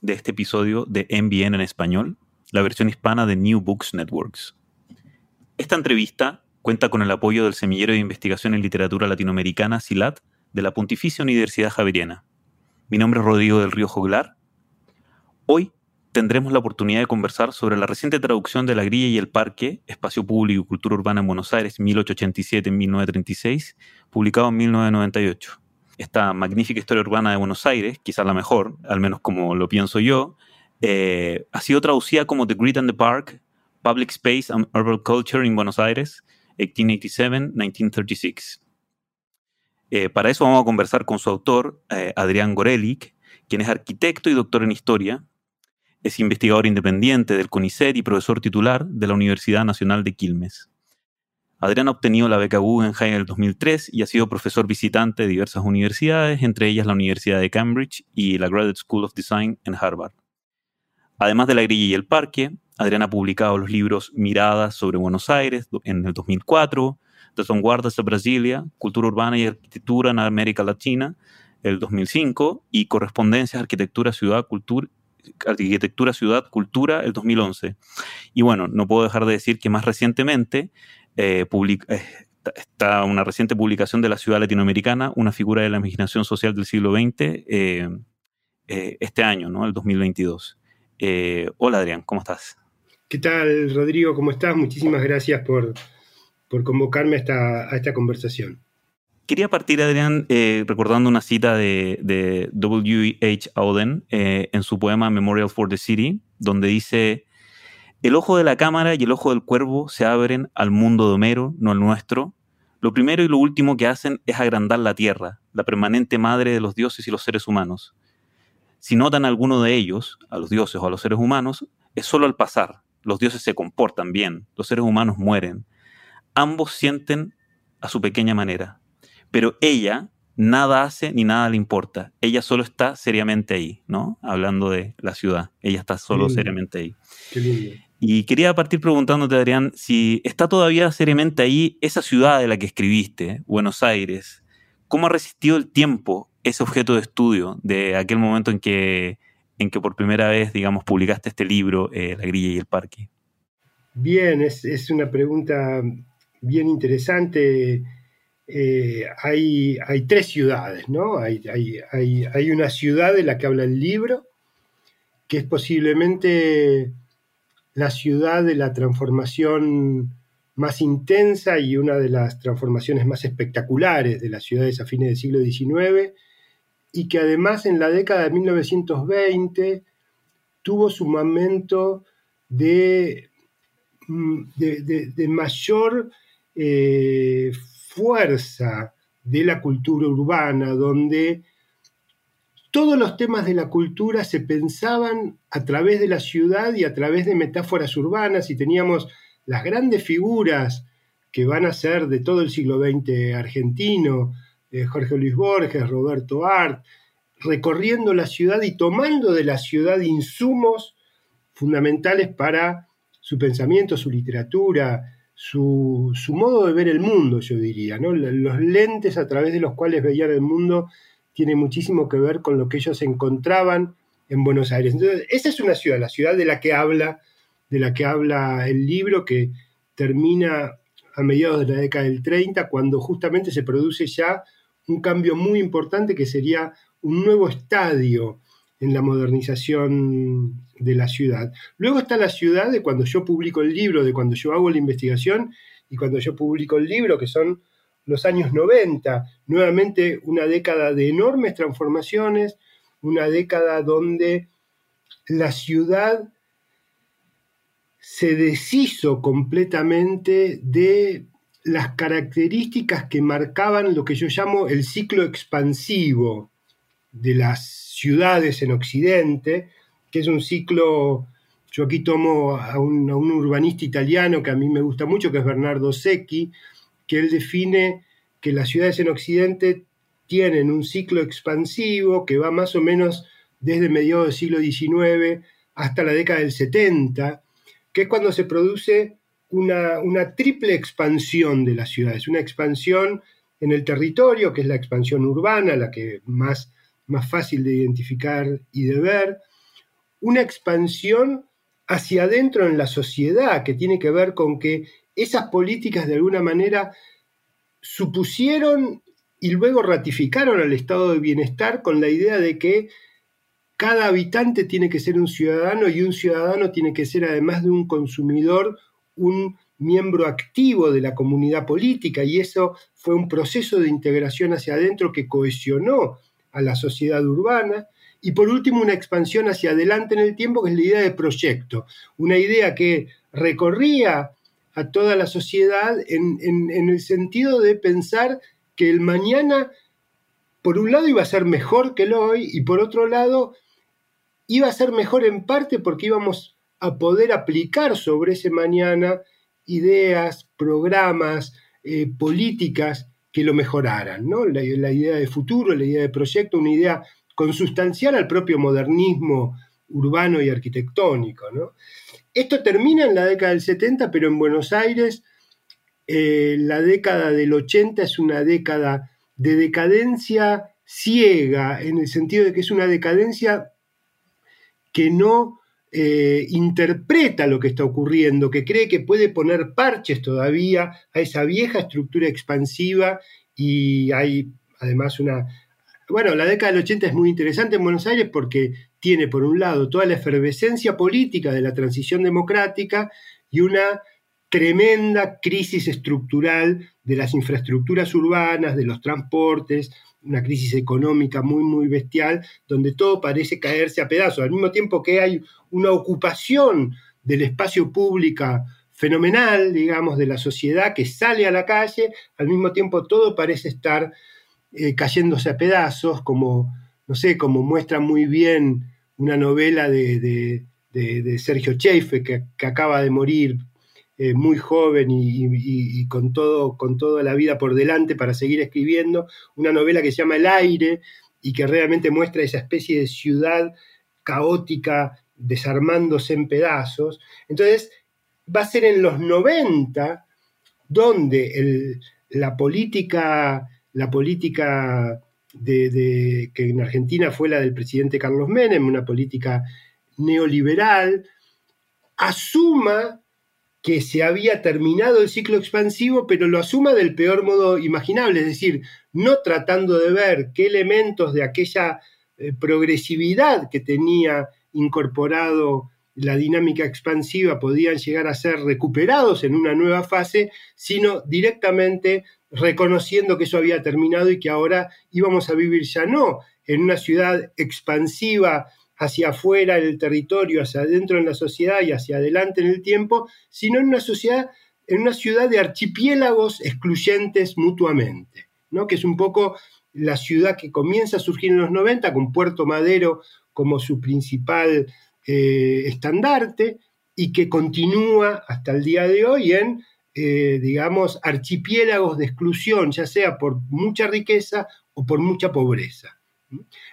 de este episodio de MBN en español, la versión hispana de New Books Networks. Esta entrevista cuenta con el apoyo del Semillero de Investigación en Literatura Latinoamericana, SILAT, de la Pontificia Universidad Javeriana. Mi nombre es Rodrigo del Río Joglar. Hoy tendremos la oportunidad de conversar sobre la reciente traducción de La Grilla y el Parque, Espacio Público y Cultura Urbana en Buenos Aires, 1887-1936, publicado en 1998 esta magnífica historia urbana de Buenos Aires, quizás la mejor, al menos como lo pienso yo, eh, ha sido traducida como The Grid and the Park, Public Space and Urban Culture in Buenos Aires, 1887-1936. Eh, para eso vamos a conversar con su autor, eh, Adrián Gorelic, quien es arquitecto y doctor en historia, es investigador independiente del CONICET y profesor titular de la Universidad Nacional de Quilmes. Adrián ha obtenido la beca Guggenheim en el 2003 y ha sido profesor visitante de diversas universidades, entre ellas la Universidad de Cambridge y la Graduate School of Design en Harvard. Además de La Grilla y el Parque, Adrián ha publicado los libros Miradas sobre Buenos Aires en el 2004, Las Vanguardias de Brasilia, Cultura Urbana y Arquitectura en América Latina, el 2005, y Correspondencias Arquitectura Ciudad Cultura Arquitectura Ciudad Cultura el 2011. Y bueno, no puedo dejar de decir que más recientemente eh, eh, está una reciente publicación de la ciudad latinoamericana, una figura de la imaginación social del siglo XX, eh, este año, ¿no? el 2022. hola Adrián, ¿cómo estás? ¿Qué tal, Rodrigo? ¿Cómo estás? Muchísimas gracias por, por convocarme a esta, a esta conversación. Quería partir, Adrián, recordando una cita de, de W.H. Auden en su poema Memorial for the City, donde dice, el ojo de la cámara y el ojo del cuervo se abren al mundo de Homero, no al nuestro. Lo primero y lo último que hacen es agrandar la tierra, la permanente madre de los dioses y los seres humanos. Si notan a alguno de ellos, a los dioses o a los seres humanos, es solo al pasar. Los dioses se comportan bien, los seres humanos mueren. Ambos sienten a su pequeña manera. Pero ella nada hace ni nada le importa. Ella solo está seriamente ahí, ¿no? Hablando de la ciudad. Ella está solo seriamente ahí. Qué lindo. Y quería partir preguntándote, Adrián, si está todavía seriamente ahí esa ciudad de la que escribiste, Buenos Aires. ¿Cómo ha resistido el tiempo ese objeto de estudio de aquel momento en que, en que por primera vez, digamos, publicaste este libro, eh, La grilla y el parque? Bien, es, una pregunta bien interesante. Eh, hay, hay, tres ciudades, ¿no? Hay, hay, hay una ciudad de la que habla el libro, que es posiblemente la ciudad de la transformación más intensa y una de las transformaciones más espectaculares de las ciudades a fines del siglo XIX, y que además en la década de 1920 tuvo su momento de, mm, de, mayor eh, fuerza de la cultura urbana, donde todos los temas de la cultura se pensaban a través de la ciudad y a través de metáforas urbanas y teníamos las grandes figuras que van a ser de todo el siglo XX argentino, eh, Jorge Luis Borges, Roberto Art, recorriendo la ciudad y tomando de la ciudad insumos fundamentales para su pensamiento, su literatura, su, modo de ver el mundo, yo diría. ¿no? Los lentes a través de los cuales veían el mundo tienen muchísimo que ver con lo que ellos encontraban en Buenos Aires. Entonces, esa es una ciudad, la ciudad de la que habla, de la que habla el libro, que termina a mediados de la década del 30, cuando justamente se produce ya un cambio muy importante que sería un nuevo estadio en la modernización de la ciudad. Luego está la ciudad de cuando yo publico el libro, de cuando yo hago la investigación y cuando yo publico el libro, que son los años 90, nuevamente una década de enormes transformaciones, una década donde la ciudad se deshizo completamente de las características que marcaban lo que yo llamo el ciclo expansivo de las ciudades en Occidente, que es un ciclo, yo aquí tomo a un, urbanista italiano que a mí me gusta mucho, que es Bernardo Secchi, que él define que las ciudades en Occidente tienen un ciclo expansivo que va más o menos desde mediados del siglo XIX hasta la década del 70, que es cuando se produce una, una, triple expansión de las ciudades, una expansión en el territorio, que es la expansión urbana, la que más, más fácil de identificar y de ver, una expansión hacia adentro en la sociedad, que tiene que ver con que esas políticas de alguna manera supusieron y luego ratificaron al estado de bienestar con la idea de que cada habitante tiene que ser un ciudadano y un ciudadano tiene que ser, además de un consumidor, un miembro activo de la comunidad política y eso fue un proceso de integración hacia adentro que cohesionó a la sociedad urbana. Y por último, una expansión hacia adelante en el tiempo, que es la idea de proyecto, una idea que recorría a toda la sociedad en, en el sentido de pensar que el mañana, por un lado, iba a ser mejor que el hoy y por otro lado, iba a ser mejor en parte porque íbamos a poder aplicar sobre ese mañana ideas, programas, eh, políticas que lo mejoraran, ¿no? La, idea de futuro, la idea de proyecto, una idea consustancial al propio modernismo urbano y arquitectónico. Esto termina en la década del 70, pero en Buenos Aires eh, la década del 80 es una década de decadencia ciega, en el sentido de que es una decadencia que no eh, interpreta lo que está ocurriendo, que cree que puede poner parches todavía a esa vieja estructura expansiva y hay además una... Bueno, la década del 80 es muy interesante en Buenos Aires porque tiene por un lado toda la efervescencia política de la transición democrática y una tremenda crisis estructural de las infraestructuras urbanas, de los transportes, una crisis económica muy, muy bestial, donde todo parece caerse a pedazos, al mismo tiempo que hay una ocupación del espacio público fenomenal, digamos, de la sociedad que sale a la calle, al mismo tiempo todo parece estar eh, cayéndose a pedazos, como, no sé, como muestra muy bien una novela de, Sergio Cheife, que, que, acaba de morir eh, muy joven y, con, todo, con toda la vida por delante para seguir escribiendo, una novela que se llama El aire y que realmente muestra esa especie de ciudad caótica desarmándose en pedazos. Entonces, va a ser en los 90 donde la política, la política de, que en Argentina fue la del presidente Carlos Menem, una política neoliberal, asuma que se había terminado el ciclo expansivo, pero lo asuma del peor modo imaginable, es decir, no tratando de ver qué elementos de aquella eh, progresividad que tenía incorporado la dinámica expansiva podían llegar a ser recuperados en una nueva fase, sino directamente reconociendo que eso había terminado y que ahora íbamos a vivir ya no en una ciudad expansiva hacia afuera en el territorio, hacia adentro en la sociedad y hacia adelante en el tiempo, sino en una sociedad, en una ciudad de archipiélagos excluyentes mutuamente, ¿no? que es un poco la ciudad que comienza a surgir en los 90 con Puerto Madero como su principal eh, estandarte y que continúa hasta el día de hoy en, eh, digamos, archipiélagos de exclusión, ya sea por mucha riqueza o por mucha pobreza.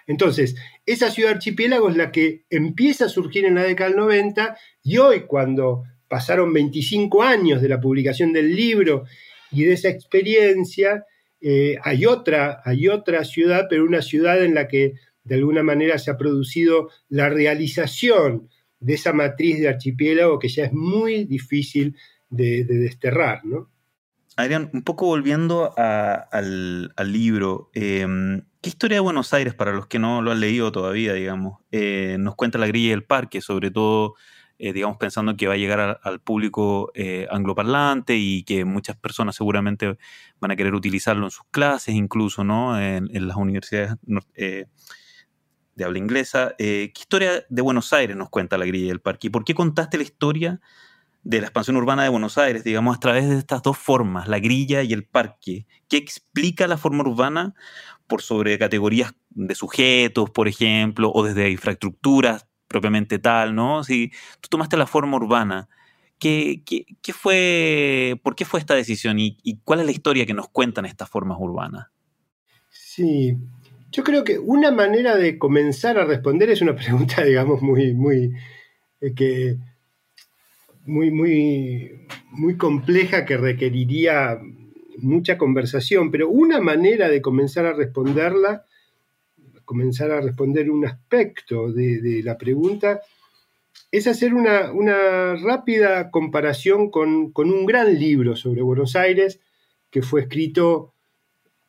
Entonces, esa ciudad archipiélago es la que empieza a surgir en la década del 90 y hoy cuando pasaron 25 años de la publicación del libro y de esa experiencia, eh, hay, otra, hay otra ciudad, pero una ciudad en la que de alguna manera se ha producido la realización de esa matriz de archipiélago que ya es muy difícil de, desterrar, ¿no? Adrián, un poco volviendo al, libro, em, ¿qué historia de Buenos Aires, para los que no lo han leído todavía, digamos, eh, nos cuenta la grilla del parque, sobre todo eh, digamos, pensando que va a llegar al público eh, angloparlante y que muchas personas seguramente van a querer utilizarlo en sus clases, incluso, ¿no? En, las universidades de habla inglesa. ¿Qué historia de Buenos Aires nos cuenta la grilla del parque? ¿Y por qué contaste la historia de la expansión urbana de Buenos Aires, digamos, a través de estas dos formas, la grilla y el parque? ¿Qué explica la forma urbana por sobre categorías de sujetos, por ejemplo, o desde infraestructuras propiamente tal, ¿no? Si tú tomaste la forma urbana, ¿qué, fue, ¿por qué fue esta decisión y, cuál es la historia que nos cuentan estas formas urbanas? Sí, yo creo que una manera de comenzar a responder es una pregunta, digamos, muy, muy, eh, que, muy, muy, muy compleja que requeriría mucha conversación, pero una manera de comenzar a responderla comenzar a responder un aspecto de, la pregunta, es hacer una, rápida comparación con, un gran libro sobre Buenos Aires que fue escrito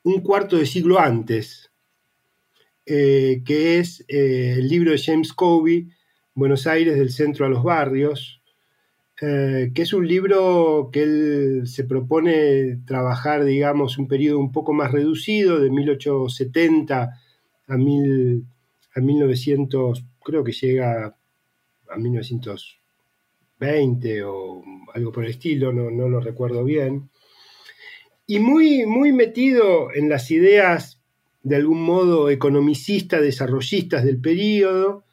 un cuarto de siglo antes, eh, que es eh, el libro de James Covey, Buenos Aires del centro a los barrios, eh, que es un libro que él se propone trabajar, digamos, un periodo un poco más reducido, de 1870 a, mil, a 1900, creo que llega a 1920 o algo por el estilo, no, no lo recuerdo bien. Y muy, muy metido en las ideas de algún modo economicistas, desarrollistas del periodo,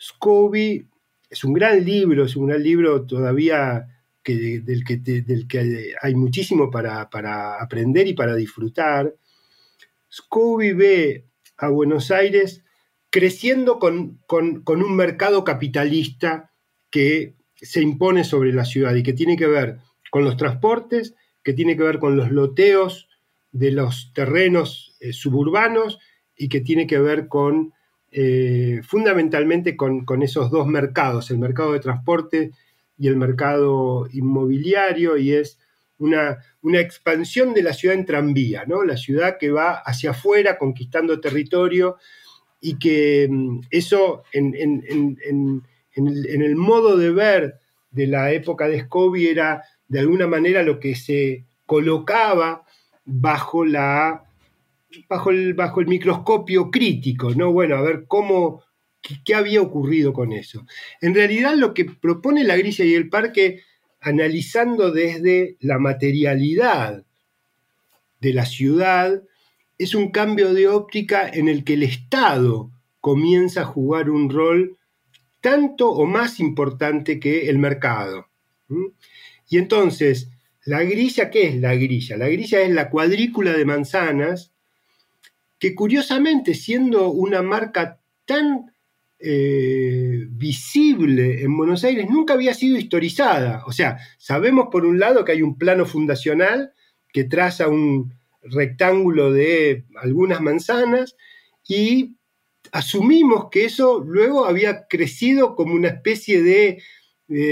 Scobie es un gran libro, es un gran libro todavía que, del, que hay muchísimo para, aprender y para disfrutar. Scobie ve a Buenos Aires creciendo con, un mercado capitalista que se impone sobre la ciudad y que tiene que ver con los transportes, que tiene que ver con los loteos de los terrenos eh, suburbanos y que tiene que ver con eh, fundamentalmente con, esos dos mercados, el mercado de transporte y el mercado inmobiliario, y es una, expansión de la ciudad en tranvía, ¿no? La ciudad que va hacia afuera conquistando territorio y que mm, eso en, el, modo de ver de la época de Scobie era de alguna manera lo que se colocaba bajo la bajo el, bajo el microscopio crítico, ¿no? Bueno, a ver cómo, qué, había ocurrido con eso. En realidad lo que propone la grilla y el parque analizando desde la materialidad de la ciudad, es un cambio de óptica en el que el Estado comienza a jugar un rol tanto o más importante que el mercado. Y entonces, la grilla, ¿qué es la grilla? La grilla es la cuadrícula de manzanas que curiosamente, siendo una marca tan eh, visible en Buenos Aires nunca había sido historizada. O sea, sabemos por un lado que hay un plano fundacional que traza un rectángulo de algunas manzanas y asumimos que eso luego había crecido como una especie de,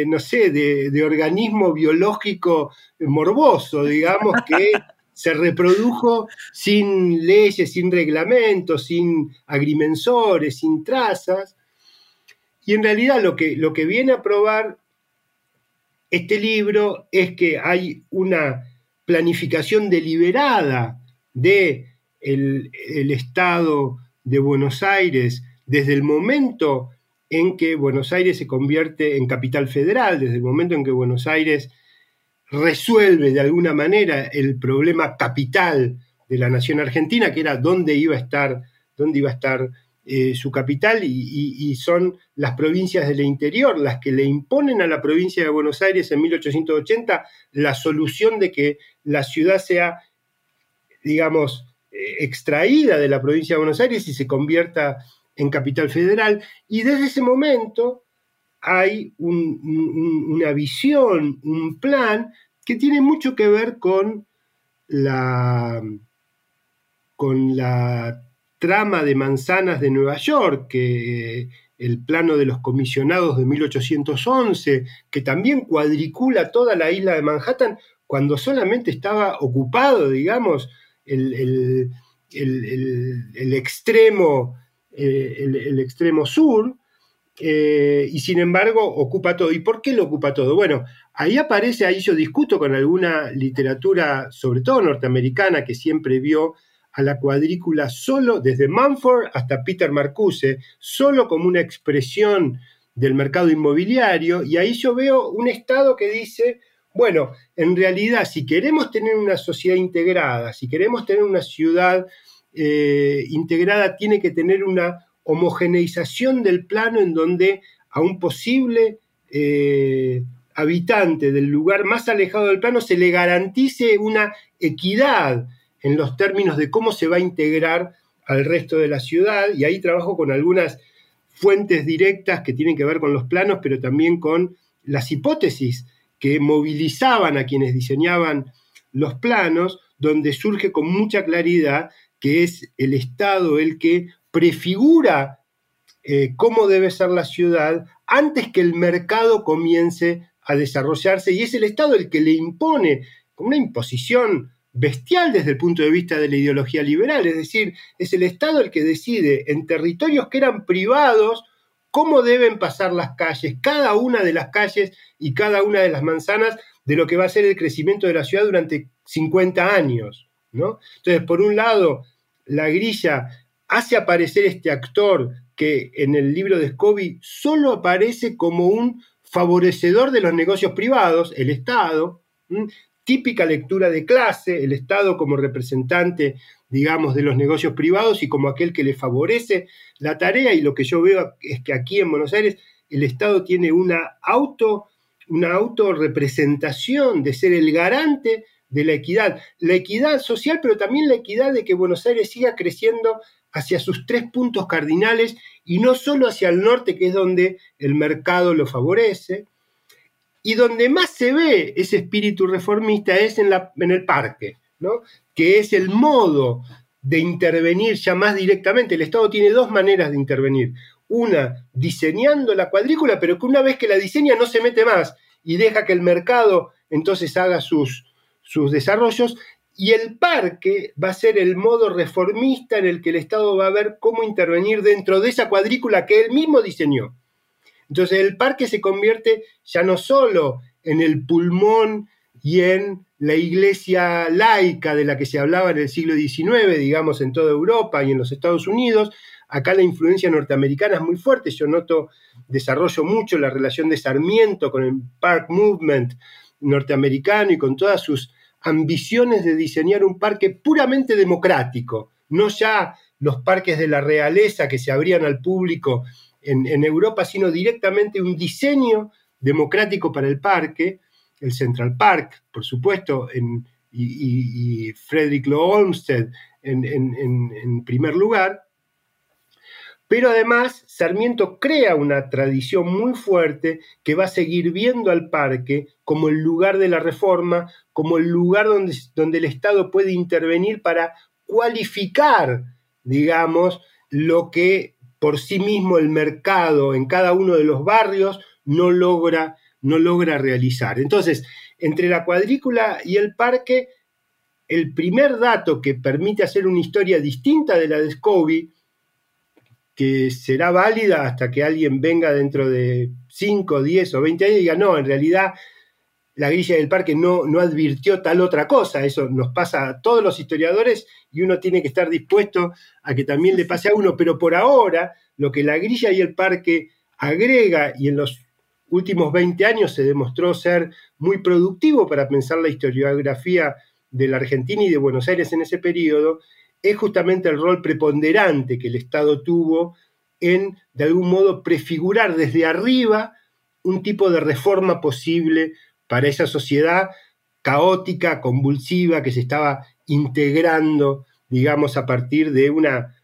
no sé, de, de, organismo biológico morboso, digamos, que se reprodujo sin leyes, sin reglamentos, sin agrimensores, sin trazas. Y en realidad lo que, lo que viene a probar este libro es que hay una planificación deliberada de el, Estado de Buenos Aires desde el momento en que Buenos Aires se convierte en capital federal, desde el momento en que Buenos Aires resuelve de alguna manera el problema capital de la nación argentina, que era dónde iba a estar, dónde iba a estar eh, su capital, y, son las provincias del interior las que le imponen a la provincia de Buenos Aires en 1880 la solución de que la ciudad sea, digamos, eh, extraída de la provincia de Buenos Aires y se convierta en capital federal. Y desde ese momento hay una visión, un plan que tiene mucho que ver con la, con la trama de manzanas de Nueva York, el plano de los comisionados de 1811, que también cuadricula toda la isla de Manhattan cuando solamente estaba ocupado, digamos, el, extremo, eh, el, extremo sur, eh, y sin embargo ocupa todo. ¿Y por qué lo ocupa todo? Bueno, ahí aparece, ahí yo discuto con alguna literatura, sobre todo norteamericana, que siempre vio a la cuadrícula solo, desde Mumford hasta Peter Marcuse, solo como una expresión del mercado inmobiliario, y ahí yo veo un Estado que dice, bueno, en realidad, si queremos tener una sociedad integrada, si queremos tener una ciudad eh, integrada, tiene que tener una homogeneización del plano en donde a un posible eh, habitante del lugar más alejado del plano se le garantice una equidad en los términos de cómo se va a integrar al resto de la ciudad, y ahí trabajo con algunas fuentes directas que tienen que ver con los planos, pero también con las hipótesis que movilizaban a quienes diseñaban los planos, donde surge con mucha claridad que es el Estado el que prefigura eh, cómo debe ser la ciudad antes que el mercado comience a desarrollarse y es el Estado el que le impone con una imposición bestial desde el punto de vista de la ideología liberal, es decir, es el Estado el que decide en territorios que eran privados cómo deben pasar las calles, cada una de las calles y cada una de las manzanas de lo que va a ser el crecimiento de la ciudad durante 50 años. ¿no? Entonces, por un lado, la grilla hace aparecer este actor que en el libro de Scobie solo aparece como un favorecedor de los negocios privados, el Estado, típica lectura de clase, el Estado como representante, digamos, de los negocios privados y como aquel que le favorece la tarea. Y lo que yo veo es que aquí en Buenos Aires el Estado tiene una auto, una autorrepresentación de ser el garante de la equidad, la equidad social, pero también la equidad de que Buenos Aires siga creciendo hacia sus tres puntos cardinales y no solo hacia el norte, que es donde el mercado lo favorece, y donde más se ve ese espíritu reformista es en, la, en el parque, ¿no? que es el modo de intervenir ya más directamente. El Estado tiene dos maneras de intervenir. Una, diseñando la cuadrícula, pero que una vez que la diseña no se mete más y deja que el mercado entonces haga sus, sus desarrollos. Y el parque va a ser el modo reformista en el que el Estado va a ver cómo intervenir dentro de esa cuadrícula que él mismo diseñó. Entonces el parque se convierte ya no solo en el pulmón y en la iglesia laica de la que se hablaba en el siglo XIX, digamos, en toda Europa y en los Estados Unidos. Acá la influencia norteamericana es muy fuerte. Yo noto, desarrollo mucho la relación de Sarmiento con el Park Movement norteamericano y con todas sus ambiciones de diseñar un parque puramente democrático, no ya los parques de la realeza que se abrían al público en, Europa, sino directamente un diseño democrático para el parque, el Central Park, por supuesto, y, Frederick Law Olmsted en, primer lugar. Pero además, Sarmiento crea una tradición muy fuerte que va a seguir viendo al parque como el lugar de la reforma, como el lugar donde, donde el Estado puede intervenir para cualificar, digamos, lo que por sí mismo el mercado en cada uno de los barrios no logra, no logra realizar. Entonces, entre la cuadrícula y el parque, el primer dato que permite hacer una historia distinta de la de Scobie, que será válida hasta que alguien venga dentro de 5, 10 o 20 años y diga, no, en realidad la grilla del parque no, no advirtió tal otra cosa. Eso nos pasa a todos los historiadores y uno tiene que estar dispuesto a que también le pase a uno. Pero por ahora, lo que la grilla y el parque agrega y en los últimos 20 años se demostró ser muy productivo para pensar la historiografía de la Argentina y de Buenos Aires en ese periodo, es justamente el rol preponderante que el Estado tuvo en, de algún modo, prefigurar desde arriba un tipo de reforma posible para esa sociedad caótica, convulsiva, que se estaba integrando, digamos, a partir de una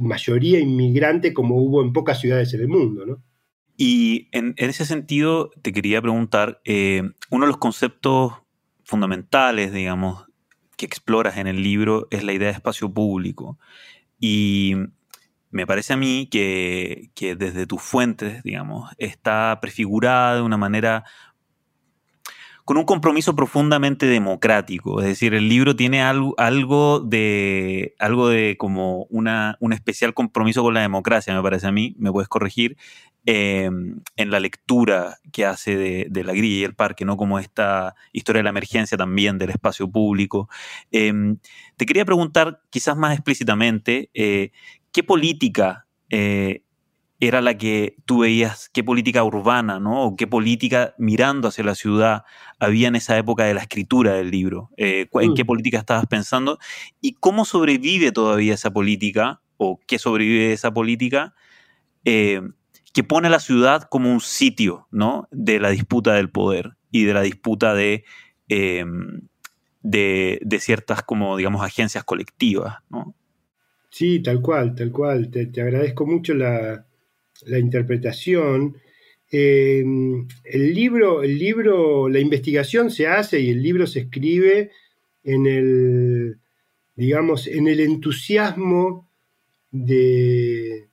mayoría inmigrante como hubo en pocas ciudades en el mundo, ¿no? Y en, ese sentido te quería preguntar, eh, uno de los conceptos fundamentales, digamos, que exploras en el libro es la idea de espacio público. Y me parece a mí que, que desde tus fuentes, digamos, está prefigurada de una manera con un compromiso profundamente democrático. Es decir, el libro tiene algo, algo de, algo de como una, un especial compromiso con la democracia, me parece a mí, me puedes corregir, em, en la lectura que hace de, La Grilla y el Parque, ¿no? Como esta historia de la emergencia también del espacio público. Em, te quería preguntar, quizás más explícitamente, eh, ¿qué política eh, era la que tú veías, qué política urbana, ¿no? O qué política mirando hacia la ciudad había en esa época de la escritura del libro. Eh, ¿En qué mm. política estabas pensando? ¿Y cómo sobrevive todavía esa política? ¿O qué sobrevive de esa política? Eh, que pone a la ciudad como un sitio, ¿no? De la disputa del poder y de la disputa de, em, de, ciertas, como, digamos, agencias colectivas, ¿no? Sí, tal cual, tal cual. te agradezco mucho la, la interpretación. Eh, el, libro, el libro, la investigación se hace y el libro se escribe en el, digamos, en el entusiasmo de,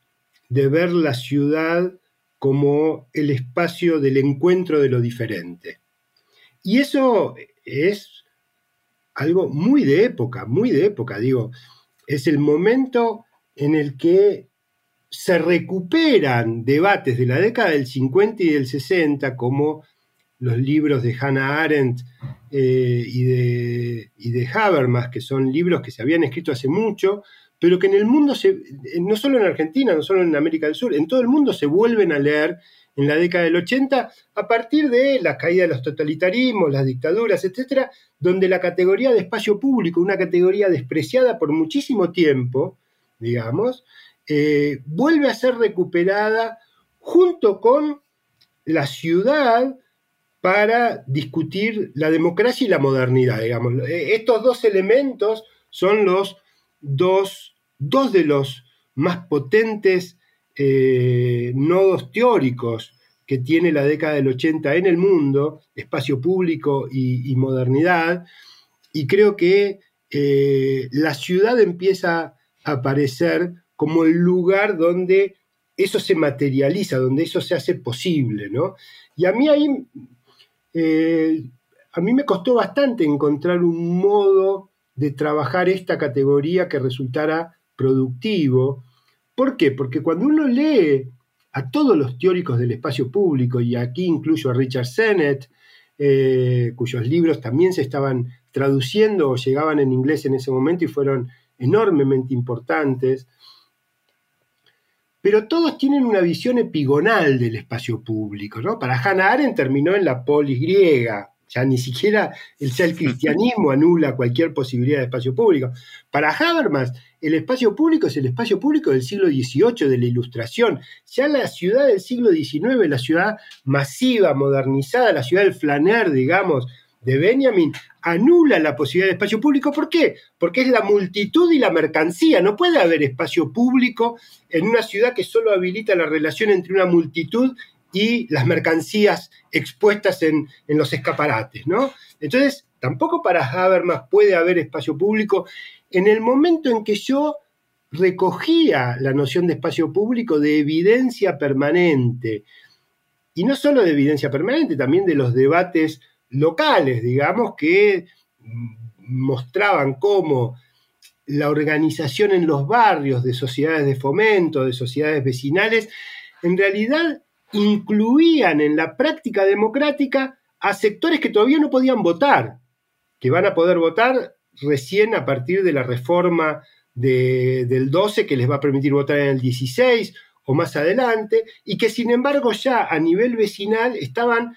de ver la ciudad como el espacio del encuentro de lo diferente. Y eso es algo muy de época, muy de época, digo, es el momento en el que se recuperan debates de la década del 50 y del 60, como los libros de Hannah Arendt eh, y, de, de Habermas, que son libros que se habían escrito hace mucho, pero que en el mundo, se, no solo en Argentina, no solo en América del Sur, en todo el mundo se vuelven a leer en la década del 80 a partir de la caída de los totalitarismos, las dictaduras, etcétera, donde la categoría de espacio público, una categoría despreciada por muchísimo tiempo, digamos, eh, vuelve a ser recuperada junto con la ciudad para discutir la democracia y la modernidad, digamos. Eh, estos dos elementos son los dos, dos de los más potentes eh, nodos teóricos que tiene la década del 80 en el mundo, espacio público y, modernidad, y creo que la ciudad empieza a aparecer como el lugar donde eso se materializa, donde eso se hace posible, ¿no? Y a mí ahí, eh, a mí me costó bastante encontrar un modo de trabajar esta categoría que resultara productivo. ¿Por qué? Porque cuando uno lee a todos los teóricos del espacio público, y aquí incluyo a Richard Sennett, eh, cuyos libros también se estaban traduciendo o llegaban en inglés en ese momento y fueron enormemente importantes, pero todos tienen una visión epigonal del espacio público. ¿no? Para Hannah Arendt terminó en la polis griega, ya ni siquiera el ser cristianismo anula cualquier posibilidad de espacio público. Para Habermas, el espacio público es el espacio público del siglo XVIII, de la Ilustración. Ya la ciudad del siglo XIX, la ciudad masiva, modernizada, la ciudad del flaner, digamos, de Benjamin anula la posibilidad de espacio público. ¿Por qué? Porque es la multitud y la mercancía. No puede haber espacio público en una ciudad que solo habilita la relación entre una multitud y las mercancías expuestas en, los escaparates, ¿no? Entonces, tampoco para Habermas puede haber espacio público. En el momento en que yo recogía la noción de espacio público de evidencia permanente, y no solo de evidencia permanente, también de los debates locales, digamos, que mostraban cómo la organización en los barrios de sociedades de fomento, de sociedades vecinales, en realidad incluían en la práctica democrática a sectores que todavía no podían votar, que van a poder votar recién a partir de la reforma del 12 que les va a permitir votar en el 16 o más adelante, y que sin embargo ya a nivel vecinal estaban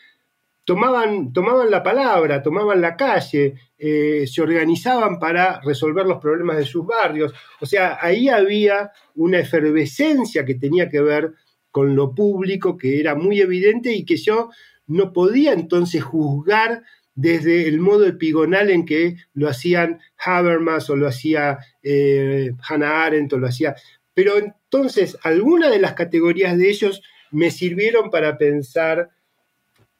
tomaban, tomaban la palabra, tomaban la calle, eh, se organizaban para resolver los problemas de sus barrios. O sea, ahí había una efervescencia que tenía que ver con lo público, que era muy evidente y que yo no podía entonces juzgar desde el modo epigonal en que lo hacían Habermas o lo hacía eh, Hannah Arendt o lo hacía. Pero entonces, algunas de las categorías de ellos me sirvieron para pensar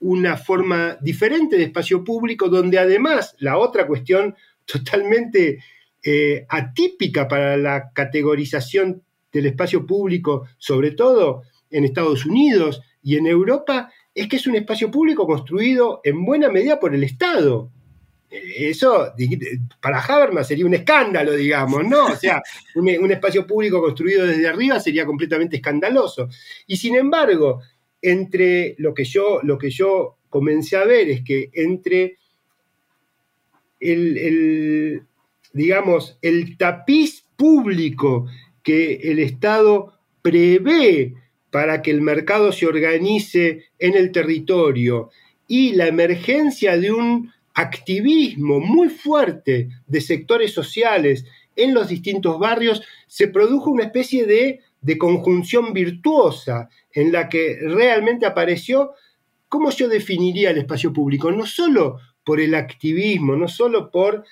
una forma diferente de espacio público, donde además la otra cuestión totalmente eh, atípica para la categorización del espacio público, sobre todo en Estados Unidos y en Europa, es que es un espacio público construido en buena medida por el Estado. Eso para Habermas sería un escándalo, digamos, ¿no? O sea, un, un, espacio público construido desde arriba sería completamente escandaloso. Y sin embargo, entre lo que yo, lo que yo comencé a ver es que entre el, digamos, el tapiz público que el Estado prevé para que el mercado se organice en el territorio y la emergencia de un activismo muy fuerte de sectores sociales en los distintos barrios, se produjo una especie de, de conjunción virtuosa en la que realmente apareció cómo yo definiría el espacio público, no solo por el activismo, no solo por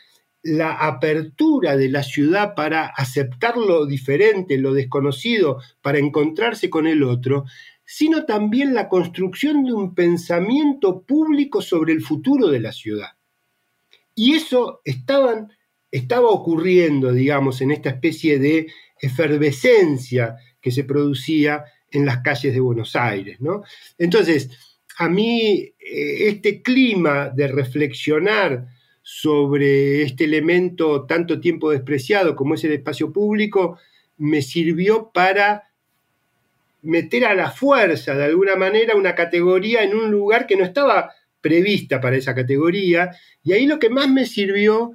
la apertura de la ciudad para aceptar lo diferente, lo desconocido, para encontrarse con el otro, sino también la construcción de un pensamiento público sobre el futuro de la ciudad. Y eso estaba ocurriendo, digamos, en esta especie de efervescencia que se producía en las calles de Buenos Aires. ¿no? Entonces, a mí eh, este clima de reflexionar sobre este elemento tanto tiempo despreciado como es el espacio público, me sirvió para meter a la fuerza, de alguna manera, una categoría en un lugar que no estaba prevista para esa categoría. Y ahí lo que más me sirvió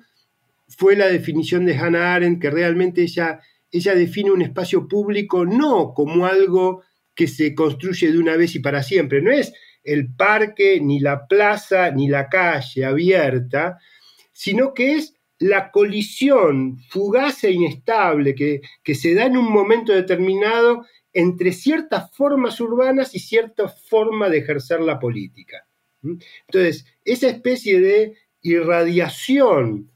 fue la definición de Hannah Arendt, que realmente ella, ella define un espacio público no como algo que se construye de una vez y para siempre, no es el parque, ni la plaza, ni la calle abierta, sino que es la colisión fugaz e inestable que, que se da en un momento determinado entre ciertas formas urbanas y cierta forma de ejercer la política. Entonces, esa especie de irradiación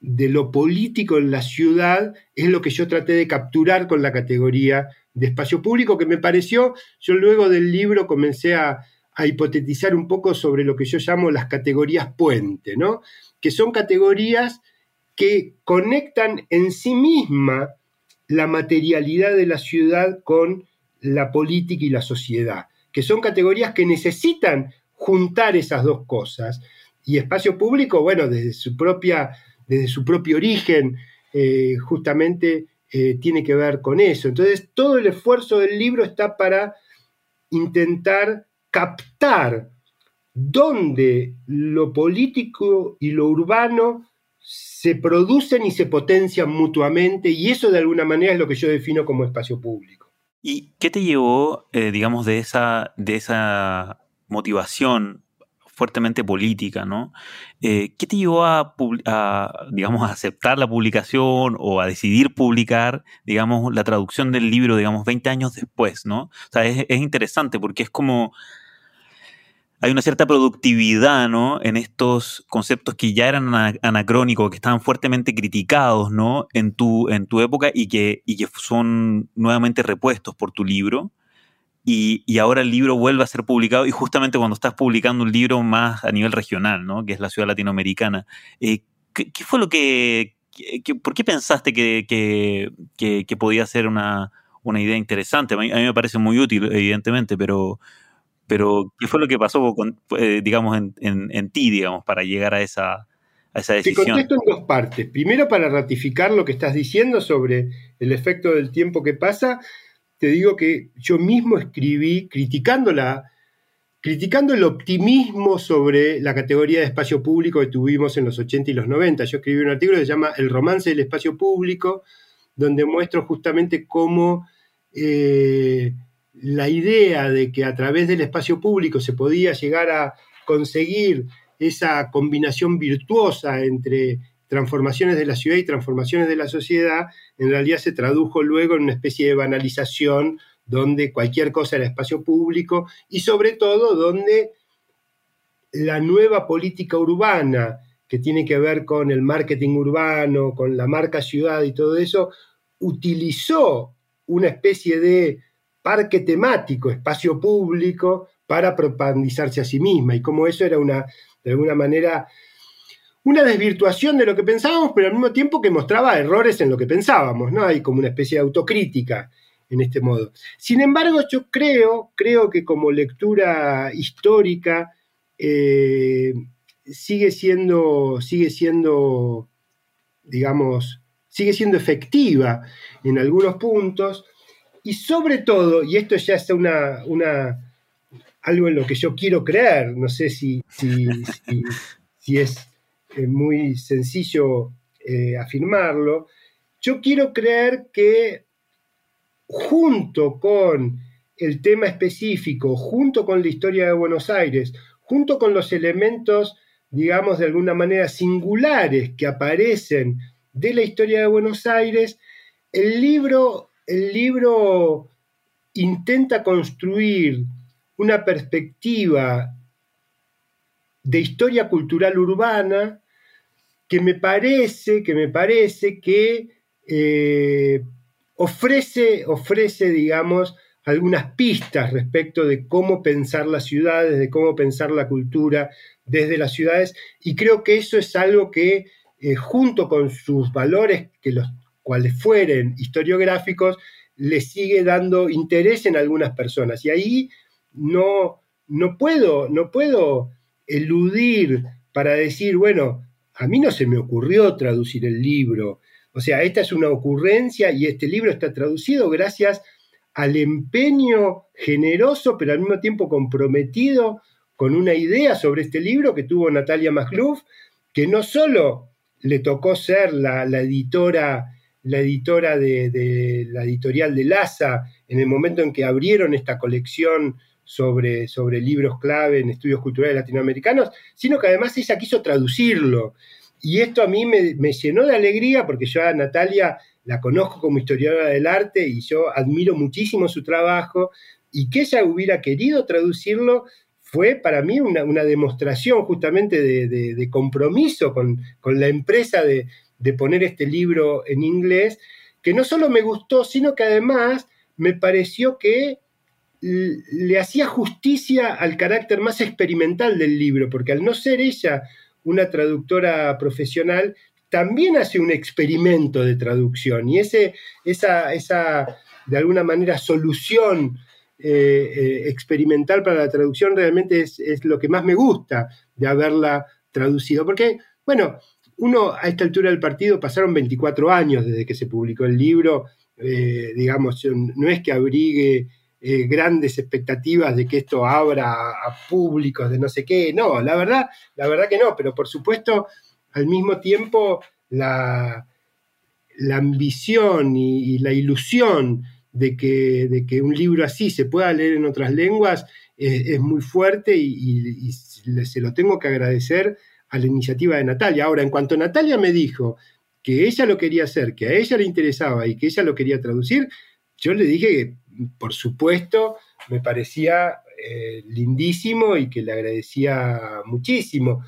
de lo político en la ciudad es lo que yo traté de capturar con la categoría de espacio público, que me pareció, yo luego del libro comencé a, a hipotetizar un poco sobre lo que yo llamo las categorías puente, ¿no? que son categorías que conectan en sí misma la materialidad de la ciudad con la política y la sociedad, que son categorías que necesitan juntar esas dos cosas. Y espacio público, bueno, desde su, propia, desde su propio origen, eh, justamente eh, tiene que ver con eso. Entonces, todo el esfuerzo del libro está para intentar captar dónde lo político y lo urbano se producen y se potencian mutuamente, y eso de alguna manera es lo que yo defino como espacio público. ¿Y qué te llevó, eh, digamos, de esa, de esa motivación fuertemente política, ¿no? Eh, ¿Qué te llevó a, digamos, a aceptar la publicación o a decidir publicar, digamos, la traducción del libro, digamos, 20 años después, ¿no? O sea, es, es interesante porque es como hay una cierta productividad, ¿no? En estos conceptos que ya eran anacrónicos, que estaban fuertemente criticados, ¿no? En tu, en tu época y que, y que son nuevamente repuestos por tu libro. Y, ahora el libro vuelve a ser publicado y justamente cuando estás publicando un libro más a nivel regional, ¿no? que es la ciudad latinoamericana, eh, ¿qué, fue lo que, ¿por qué pensaste que, que, podía ser una, una idea interesante? A mí, me parece muy útil, evidentemente, pero, pero ¿qué fue lo que pasó, con, eh, digamos, en, en, ti, digamos, para llegar a esa, a esa decisión? Te contesto en dos partes. Primero, para ratificar lo que estás diciendo sobre el efecto del tiempo que pasa, te digo que yo mismo escribí criticando, criticando el optimismo sobre la categoría de espacio público que tuvimos en los 80 y los 90. Yo escribí un artículo que se llama El romance del espacio público, donde muestro justamente cómo eh, la idea de que a través del espacio público se podía llegar a conseguir esa combinación virtuosa entre transformaciones de la ciudad y transformaciones de la sociedad, en realidad se tradujo luego en una especie de banalización donde cualquier cosa era espacio público y sobre todo donde la nueva política urbana, que tiene que ver con el marketing urbano, con la marca ciudad y todo eso, utilizó una especie de parque temático, espacio público, para propagandizarse a sí misma. Y como eso era una, de alguna manera, una desvirtuación de lo que pensábamos, pero al mismo tiempo que mostraba errores en lo que pensábamos, ¿no? Hay como una especie de autocrítica en este modo. Sin embargo, yo creo, creo que como lectura histórica eh, sigue siendo, sigue siendo, digamos, sigue siendo efectiva en algunos puntos y sobre todo, y esto ya es una, una algo en lo que yo quiero creer, no sé si, si, es eh, muy sencillo eh, afirmarlo, yo quiero creer que junto con el tema específico, junto con la historia de Buenos Aires, junto con los elementos, digamos, de alguna manera singulares que aparecen de la historia de Buenos Aires, el libro, el libro intenta construir una perspectiva de historia cultural urbana que me parece, que me parece que eh, ofrece, ofrece, digamos, algunas pistas respecto de cómo pensar las ciudades, de cómo pensar la cultura desde las ciudades, y creo que eso es algo que, eh, junto con sus valores, que los cuales fueren historiográficos, le sigue dando interés en algunas personas. Y ahí no, no, puedo, no puedo eludir para decir, bueno, a mí no se me ocurrió traducir el libro, o sea, esta es una ocurrencia y este libro está traducido gracias al empeño generoso, pero al mismo tiempo comprometido con una idea sobre este libro que tuvo Natalia Magluf, que no solo le tocó ser la, editora, la editora de, la editorial de Laza en el momento en que abrieron esta colección sobre, sobre libros clave en estudios culturales latinoamericanos, sino que además ella quiso traducirlo. Y esto a mí me, llenó de alegría porque yo a Natalia la conozco como historiadora del arte y yo admiro muchísimo su trabajo y que ella hubiera querido traducirlo fue para mí una, demostración justamente de, compromiso con, la empresa de, de, poner este libro en inglés, que no solo me gustó, sino que además me pareció que le hacía justicia al carácter más experimental del libro, porque al no ser ella una traductora profesional, también hace un experimento de traducción y ese, esa, esa de alguna manera, solución eh, eh, experimental para la traducción realmente es, lo que más me gusta de haberla traducido. Porque, bueno, uno a esta altura del partido pasaron 24 años desde que se publicó el libro, eh, digamos, no es que abrigue eh, grandes expectativas de que esto abra a, públicos de no sé qué. No, la verdad, la verdad que no, pero por supuesto, al mismo tiempo, la, la ambición y, la ilusión de que, de que, un libro así se pueda leer en otras lenguas es muy fuerte y, se lo tengo que agradecer a la iniciativa de Natalia. Ahora, en cuanto Natalia me dijo que ella lo quería hacer, que a ella le interesaba y que ella lo quería traducir, yo le dije que por supuesto, me parecía eh, lindísimo y que le agradecía muchísimo.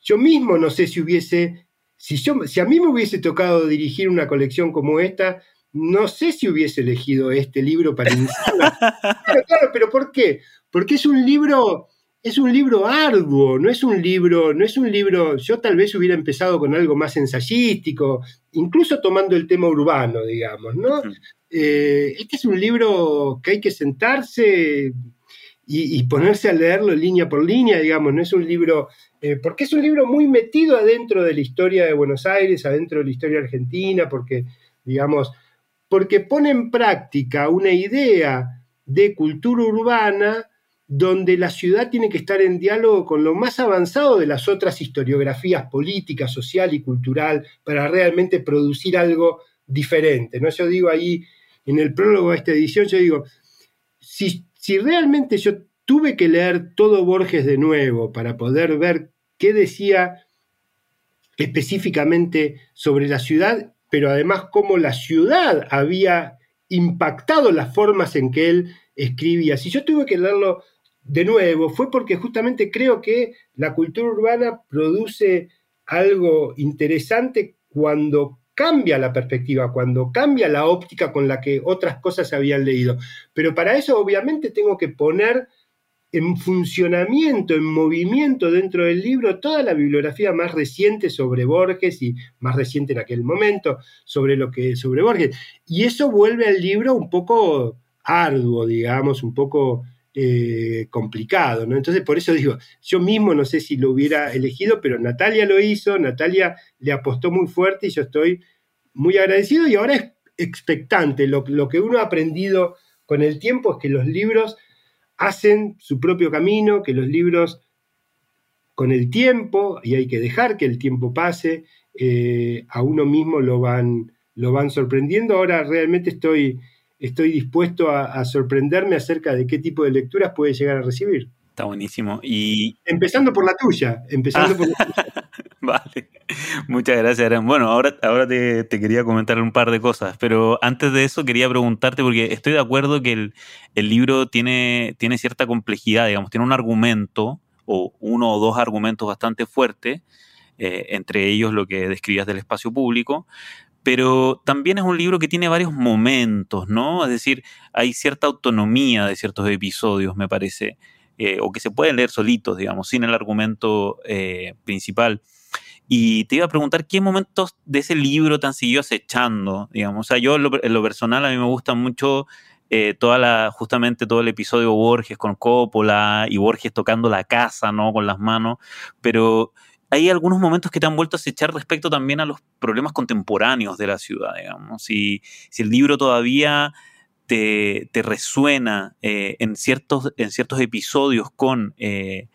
Yo mismo no sé si hubiese, si, yo, si a mí me hubiese tocado dirigir una colección como esta, no sé si hubiese elegido este libro para iniciarla. claro, pero ¿por qué? Porque es un libro, es un libro arduo, no es un libro, no es un libro, yo tal vez hubiera empezado con algo más ensayístico, incluso tomando el tema urbano, digamos, ¿no? Eh, este es un libro que hay que sentarse y, ponerse a leerlo línea por línea, digamos, no es un libro, eh, porque es un libro muy metido adentro de la historia de Buenos Aires, adentro de la historia argentina, porque, digamos, porque pone en práctica una idea de cultura urbana donde la ciudad tiene que estar en diálogo con lo más avanzado de las otras historiografías política, social y cultural para realmente producir algo diferente. ¿no? Yo digo ahí en el prólogo a esta edición, yo digo, si, si realmente yo tuve que leer todo Borges de nuevo para poder ver qué decía específicamente sobre la ciudad, pero además cómo la ciudad había impactado las formas en que él escribía. Si yo tuve que leerlo de nuevo, fue porque justamente creo que la cultura urbana produce algo interesante cuando cambia la perspectiva, cuando cambia la óptica con la que otras cosas se habían leído. Pero para eso obviamente tengo que poner en funcionamiento, en movimiento dentro del libro toda la bibliografía más reciente sobre Borges y más reciente en aquel momento sobre lo que sobre Borges. Y eso vuelve al libro un poco arduo, digamos, un poco eh, complicado, ¿no? Entonces, por eso digo, yo mismo no sé si lo hubiera elegido, pero Natalia lo hizo, Natalia le apostó muy fuerte y yo estoy muy agradecido y ahora es expectante. Lo, que uno ha aprendido con el tiempo es que los libros hacen su propio camino, que los libros con el tiempo, y hay que dejar que el tiempo pase, eh, a uno mismo lo van, lo van sorprendiendo. Ahora realmente estoy, estoy dispuesto a, sorprenderme acerca de qué tipo de lecturas puede llegar a recibir. Está buenísimo. Y... Empezando por la tuya, empezando por la tuya. vale. Muchas gracias, Aaron. Bueno, ahora, ahora te, quería comentar un par de cosas, pero antes de eso quería preguntarte, porque estoy de acuerdo que el, libro tiene, tiene cierta complejidad, digamos, tiene un argumento o uno o dos argumentos bastante fuertes, eh, entre ellos lo que describías del espacio público, pero también es un libro que tiene varios momentos, ¿no? Es decir, hay cierta autonomía de ciertos episodios, me parece, eh, o que se pueden leer solitos, digamos, sin el argumento eh, principal. Y te iba a preguntar qué momentos de ese libro te han seguido acechando, digamos. O sea, yo en lo, personal a mí me gusta mucho eh, toda la, justamente todo el episodio Borges con Coppola y Borges tocando la casa, ¿no? Con las manos. Pero hay algunos momentos que te han vuelto a acechar respecto también a los problemas contemporáneos de la ciudad, digamos. Si, si el libro todavía te, resuena eh, en, ciertos, en ciertos episodios con eh,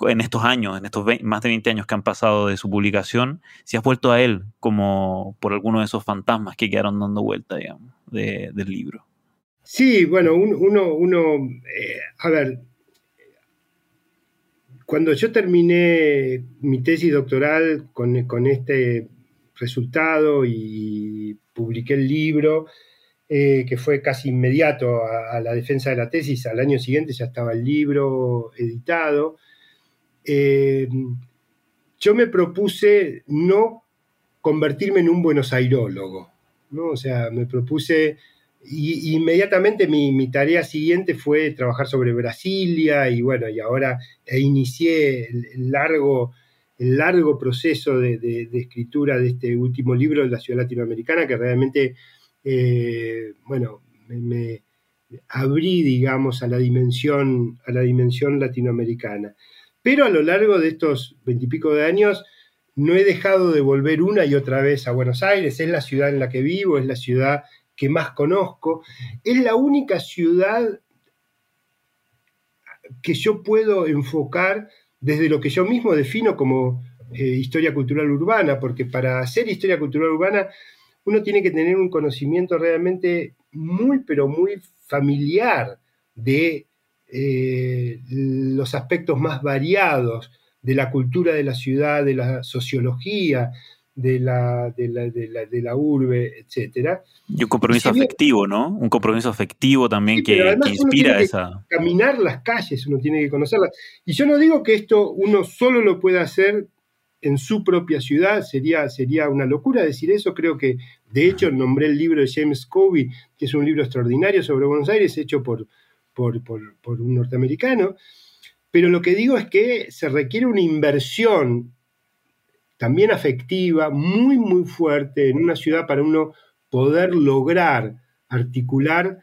en estos años, en estos más de 20 años que han pasado de su publicación, si has vuelto a él como por alguno de esos fantasmas que quedaron dando vuelta, digamos, del libro. Sí, bueno, uno, uno eh, a ver, cuando yo terminé mi tesis doctoral con, este resultado y publiqué el libro, eh, que fue casi inmediato a, la defensa de la tesis, al año siguiente ya estaba el libro editado, eh, yo me propuse no convertirme en un buenos airólogo, ¿no? O sea, me propuse, y, inmediatamente mi, tarea siguiente fue trabajar sobre Brasilia, y bueno, y ahora inicié el, largo, el largo proceso de, escritura de este último libro de la ciudad latinoamericana, que realmente, eh, bueno, me, abrí, digamos, a la dimensión, a la dimensión latinoamericana. Pero a lo largo de estos veintipico de años no he dejado de volver una y otra vez a Buenos Aires. Es la ciudad en la que vivo, es la ciudad que más conozco. Es la única ciudad que yo puedo enfocar desde lo que yo mismo defino como eh, historia cultural urbana, porque para hacer historia cultural urbana uno tiene que tener un conocimiento realmente muy, pero muy familiar de eh, los aspectos más variados de la cultura de la ciudad, de la sociología, de la, de la, urbe, etc. Y un compromiso afectivo, ¿no? Un compromiso afectivo también que, inspira esa... caminar las calles, uno tiene que conocerlas. Y yo no digo que esto uno solo lo pueda hacer en su propia ciudad, sería, sería una locura decir eso. Creo que, de hecho, nombré el libro de James Covey, que es un libro extraordinario sobre Buenos Aires, hecho por, por, un norteamericano, pero lo que digo es que se requiere una inversión también afectiva, muy, muy fuerte en una ciudad para uno poder lograr articular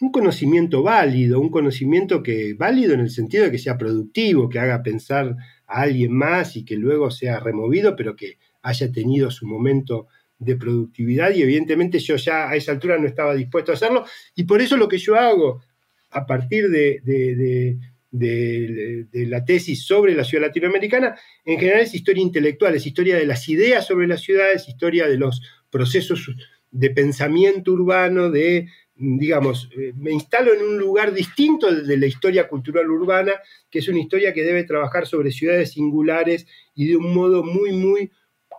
un conocimiento válido, un conocimiento que válido en el sentido de que sea productivo, que haga pensar a alguien más y que luego sea removido, pero que haya tenido su momento de productividad y evidentemente yo ya a esa altura no estaba dispuesto a hacerlo. Y por eso lo que yo hago a partir de, la tesis sobre la ciudad latinoamericana, en general es historia intelectual, es historia de las ideas sobre las ciudades, historia de los procesos de pensamiento urbano, de, digamos, eh, me instalo en un lugar distinto de la historia cultural urbana, que es una historia que debe trabajar sobre ciudades singulares y de un modo muy, muy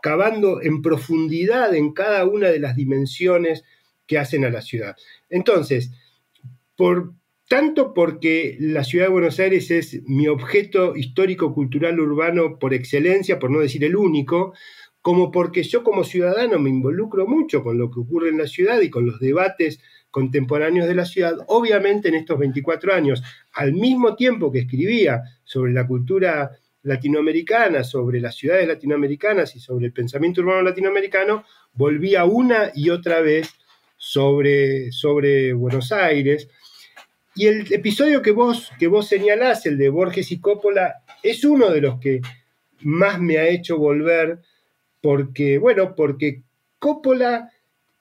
cavando en profundidad en cada una de las dimensiones que hacen a la ciudad. Entonces, por tanto porque la ciudad de Buenos Aires es mi objeto histórico, cultural, urbano por excelencia, por no decir el único, como porque yo como ciudadano me involucro mucho con lo que ocurre en la ciudad y con los debates contemporáneos de la ciudad, obviamente en estos 24 años, al mismo tiempo que escribía sobre la cultura latinoamericana, sobre las ciudades latinoamericanas y sobre el pensamiento urbano latinoamericano, volvía una y otra vez sobre, sobre Buenos Aires, y el episodio que vos, que vos señalás, el de Borges y Coppola, es uno de los que más me ha hecho volver, porque, bueno, porque Coppola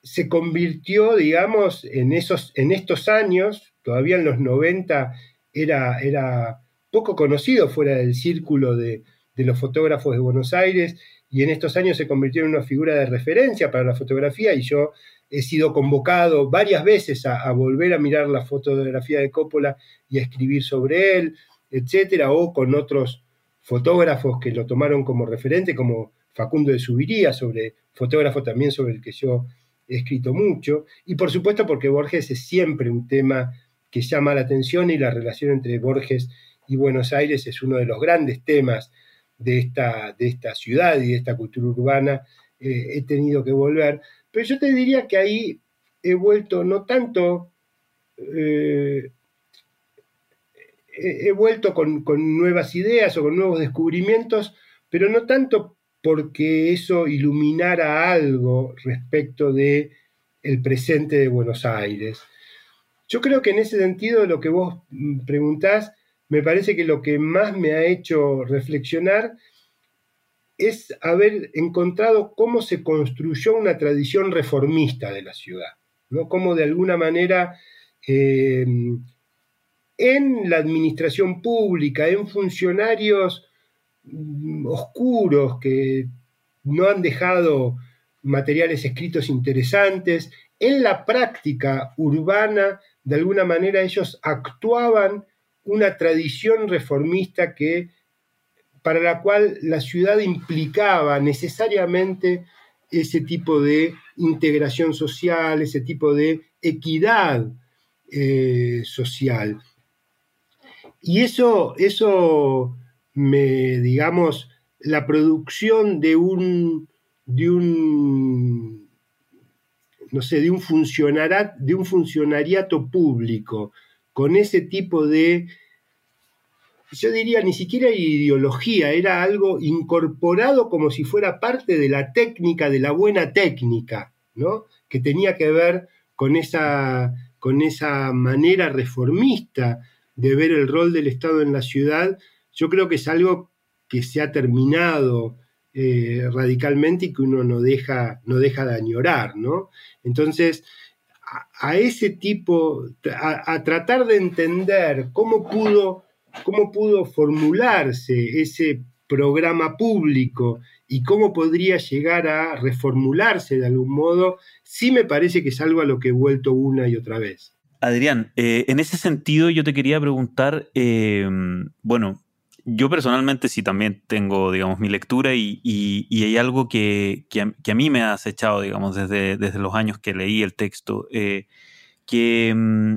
se convirtió, digamos, en, esos, en estos años, todavía en los 90 era, era poco conocido fuera del círculo de, de los fotógrafos de Buenos Aires, y en estos años se convirtió en una figura de referencia para la fotografía, y yo he sido convocado varias veces a, volver a mirar la fotografía de Coppola y a escribir sobre él, etcétera, o con otros fotógrafos que lo tomaron como referente, como Facundo de Subiría, sobre fotógrafo también sobre el que yo he escrito mucho, y por supuesto porque Borges es siempre un tema que llama la atención y la relación entre Borges y Buenos Aires es uno de los grandes temas de esta, de esta ciudad y de esta cultura urbana. Eh, he tenido que volver, pero yo te diría que ahí he vuelto no tanto, eh, he vuelto con, nuevas ideas o con nuevos descubrimientos, pero no tanto porque eso iluminara algo respecto de el presente de Buenos Aires. Yo creo que en ese sentido lo que vos preguntás, me parece que lo que más me ha hecho reflexionar es haber encontrado cómo se construyó una tradición reformista de la ciudad, ¿no? Cómo de alguna manera eh, en la administración pública, en funcionarios mm, oscuros que no han dejado materiales escritos interesantes, en la práctica urbana, de alguna manera ellos actuaban una tradición reformista que para la cual la ciudad implicaba necesariamente ese tipo de integración social, ese tipo de equidad eh, social. Y eso, eso me, digamos, la producción de un, de un, no sé, de un, de un funcionariato público con ese tipo de yo diría, ni siquiera ideología, era algo incorporado como si fuera parte de la técnica, de la buena técnica, ¿no? Que tenía que ver con esa, con esa manera reformista de ver el rol del Estado en la ciudad. Yo creo que es algo que se ha terminado eh, radicalmente y que uno no deja, no deja de añorar, ¿no? Entonces, a, ese tipo, a tratar de entender cómo pudo cómo pudo formularse ese programa público y cómo podría llegar a reformularse de algún modo, sí me parece que es algo a lo que he vuelto una y otra vez. Adrián, eh, en ese sentido yo te quería preguntar, eh, bueno, yo personalmente sí también tengo, digamos, mi lectura y, hay algo que, a, mí me ha acechado, digamos, desde, desde los años que leí el texto, eh, que mm,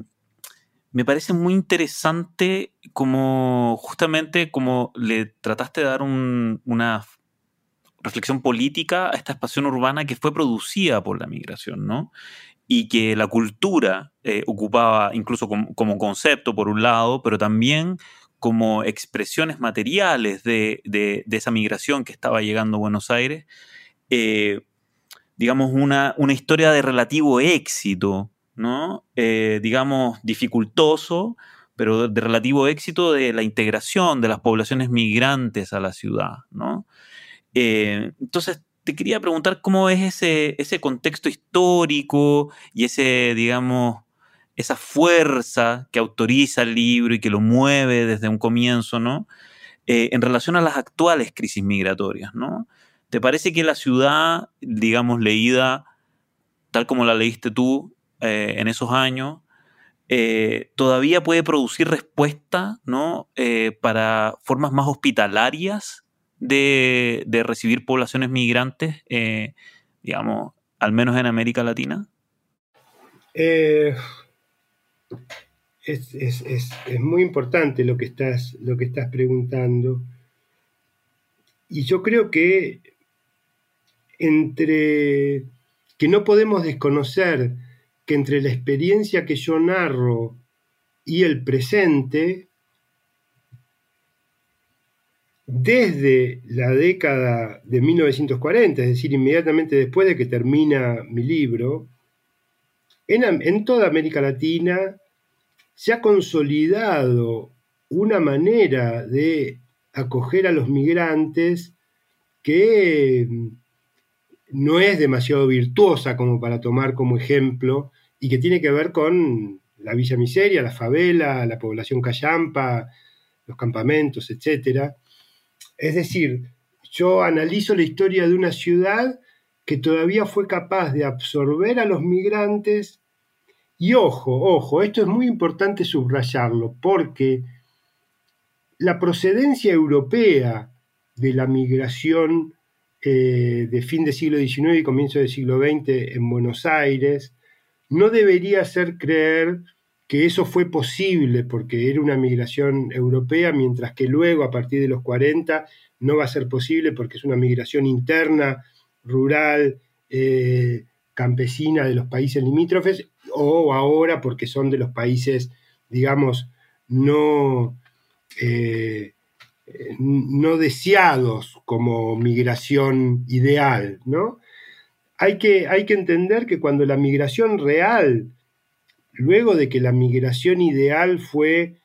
me parece muy interesante como justamente como le trataste de dar una reflexión política a esta expansión urbana que fue producida por la migración, ¿no? Y que la cultura eh, ocupaba incluso como, concepto, por un lado, pero también como expresiones materiales de, esa migración que estaba llegando a Buenos Aires, eh, digamos, una, una historia de relativo éxito ¿no? Eh, digamos, dificultoso, pero de relativo éxito de la integración de las poblaciones migrantes a la ciudad, ¿no? Eh, entonces, te quería preguntar cómo es ese, ese contexto histórico y ese, digamos, esa fuerza que autoriza el libro y que lo mueve desde un comienzo, ¿no? Eh, en relación a las actuales crisis migratorias, ¿no? ¿Te parece que la ciudad, digamos, leída tal como la leíste tú, eh, en esos años, eh, todavía puede producir respuesta ¿no? Eh, para formas más hospitalarias de, recibir poblaciones migrantes, digamos, al menos en América Latina? es, muy importante lo que, estás, lo que estás preguntando. Y yo creo que entre que no podemos desconocer que entre la experiencia que yo narro y el presente, desde la década de 1940, es decir, inmediatamente después de que termina mi libro, en, toda América Latina se ha consolidado una manera de acoger a los migrantes que no es demasiado virtuosa como para tomar como ejemplo y que tiene que ver con la Villa Miseria, la favela, la población callampa, los campamentos, etc. Es decir, yo analizo la historia de una ciudad que todavía fue capaz de absorber a los migrantes. Y ojo, ojo, esto es muy importante subrayarlo, porque la procedencia europea de la migración eh, de fin del siglo XIX y comienzo del siglo XX en Buenos Aires no debería hacer creer que eso fue posible porque era una migración europea, mientras que luego, a partir de los 40, no va a ser posible porque es una migración interna, rural, eh, campesina de los países limítrofes, o ahora porque son de los países, digamos, no, eh, no deseados como migración ideal, ¿no? Hay que, hay que entender que cuando la migración real, luego de que la migración ideal fue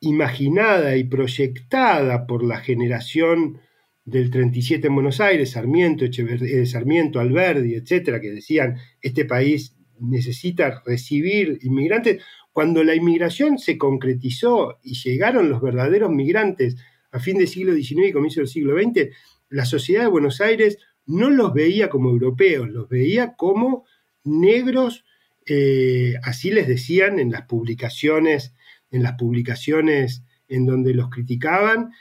imaginada y proyectada por la generación del 37 en Buenos Aires, Sarmiento, eh, Sarmiento, Alberdi, etcétera, que decían este país necesita recibir inmigrantes, cuando la inmigración se concretizó y llegaron los verdaderos migrantes a fin del siglo XIX y comienzo del siglo XX, la sociedad de Buenos Aires no los veía como europeos, los veía como negros, eh, así les decían en las publicaciones en las publicaciones en donde los criticaban,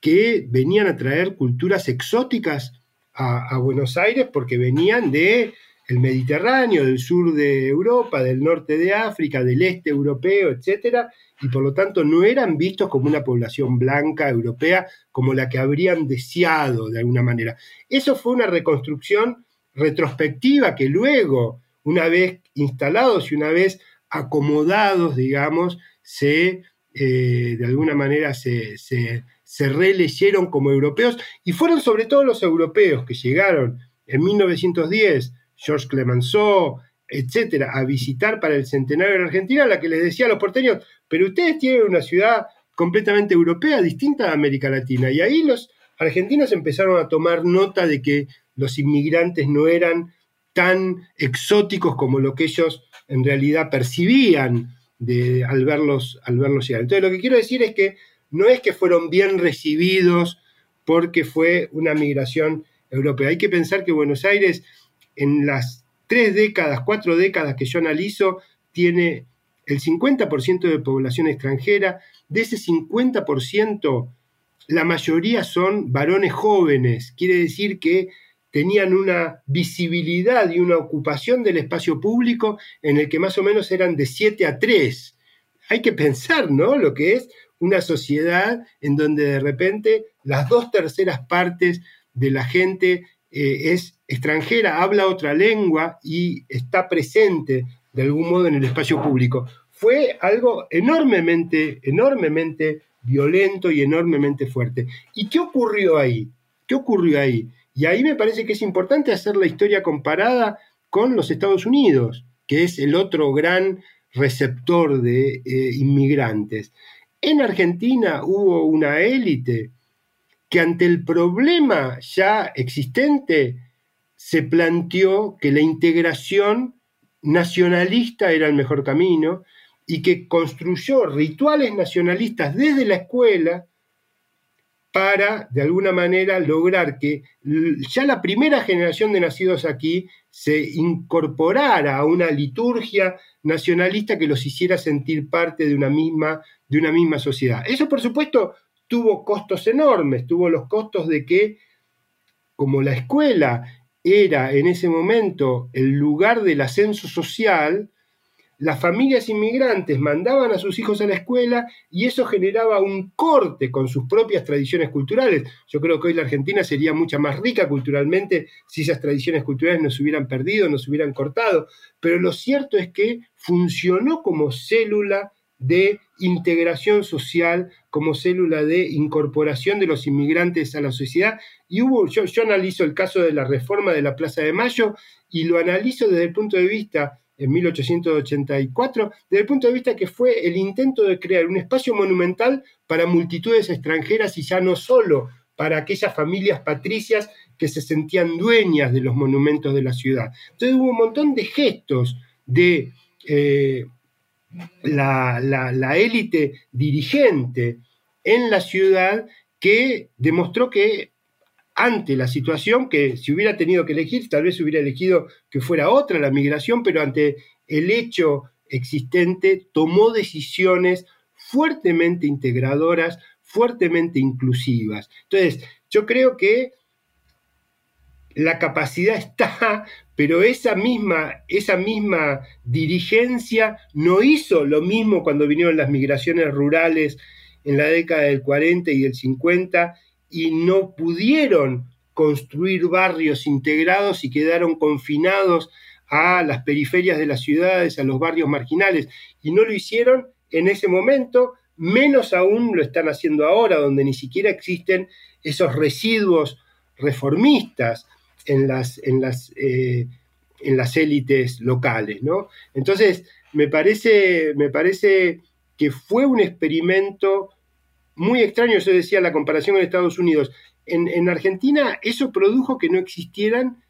que venían a traer culturas exóticas a, Buenos Aires porque venían de el Mediterráneo, del sur de Europa, del norte de África, del este europeo, etcétera, y por lo tanto no eran vistos como una población blanca europea como la que habrían deseado de alguna manera. Eso fue una reconstrucción retrospectiva que luego, una vez instalados y una vez acomodados, digamos, se, eh, de alguna manera se, se, releyeron como europeos y fueron sobre todo los europeos que llegaron en 1910, Georges Clemenceau, etcétera, a visitar para el centenario de Argentina, la que les decía a los porteños, pero ustedes tienen una ciudad completamente europea, distinta de América Latina. Y ahí los argentinos empezaron a tomar nota de que los inmigrantes no eran tan exóticos como lo que ellos en realidad percibían de, al, verlos, al verlos llegar. Entonces lo que quiero decir es que no es que fueron bien recibidos porque fue una migración europea. Hay que pensar que Buenos Aires en las tres décadas, cuatro décadas que yo analizo, tiene el 50% de población extranjera. De ese 50%, la mayoría son varones jóvenes. Quiere decir que tenían una visibilidad y una ocupación del espacio público en el que más o menos eran de 7 a 3. Hay que pensar, ¿no? Lo que es una sociedad en donde de repente las dos terceras partes de la gente eh, es extranjera, habla otra lengua y está presente de algún modo en el espacio público. Fue algo enormemente, enormemente violento y enormemente fuerte. ¿Y qué ocurrió ahí? ¿Qué ocurrió ahí? Y ahí me parece que es importante hacer la historia comparada con los Estados Unidos, que es el otro gran receptor de eh, inmigrantes. En Argentina hubo una élite que ante el problema ya existente se planteó que la integración nacionalista era el mejor camino y que construyó rituales nacionalistas desde la escuela para, de alguna manera, lograr que ya la primera generación de nacidos aquí se incorporara a una liturgia nacionalista que los hiciera sentir parte de una misma, de una misma sociedad. Eso, por supuesto, tuvo costos enormes, tuvo los costos de que, como la escuela era en ese momento el lugar del ascenso social, las familias inmigrantes mandaban a sus hijos a la escuela y eso generaba un corte con sus propias tradiciones culturales. Yo creo que hoy la Argentina sería mucha más rica culturalmente si esas tradiciones culturales no se hubieran perdido, no se hubieran cortado. Pero lo cierto es que funcionó como célula de integración social, como célula de incorporación de los inmigrantes a la sociedad. Y hubo, yo, analizo el caso de la reforma de la Plaza de Mayo y lo analizo desde el punto de vista en 1884, desde el punto de vista que fue el intento de crear un espacio monumental para multitudes extranjeras y ya no solo para aquellas familias patricias que se sentían dueñas de los monumentos de la ciudad. Entonces hubo un montón de gestos de eh, la élite dirigente en la ciudad que demostró que ante la situación que si hubiera tenido que elegir, tal vez hubiera elegido que fuera otra la migración, pero ante el hecho existente tomó decisiones fuertemente integradoras, fuertemente inclusivas. Entonces, yo creo que la capacidad está, pero esa misma, esa misma dirigencia no hizo lo mismo cuando vinieron las migraciones rurales en la década del 40 y del 50 y no pudieron construir barrios integrados y quedaron confinados a las periferias de las ciudades, a los barrios marginales, y no lo hicieron en ese momento, menos aún lo están haciendo ahora, donde ni siquiera existen esos residuos reformistas en las, en las, eh, en las élites locales. ¿no? Entonces, me parece, me parece que fue un experimento muy extraño, yo decía, la comparación con Estados Unidos. En, Argentina eso produjo que no existieran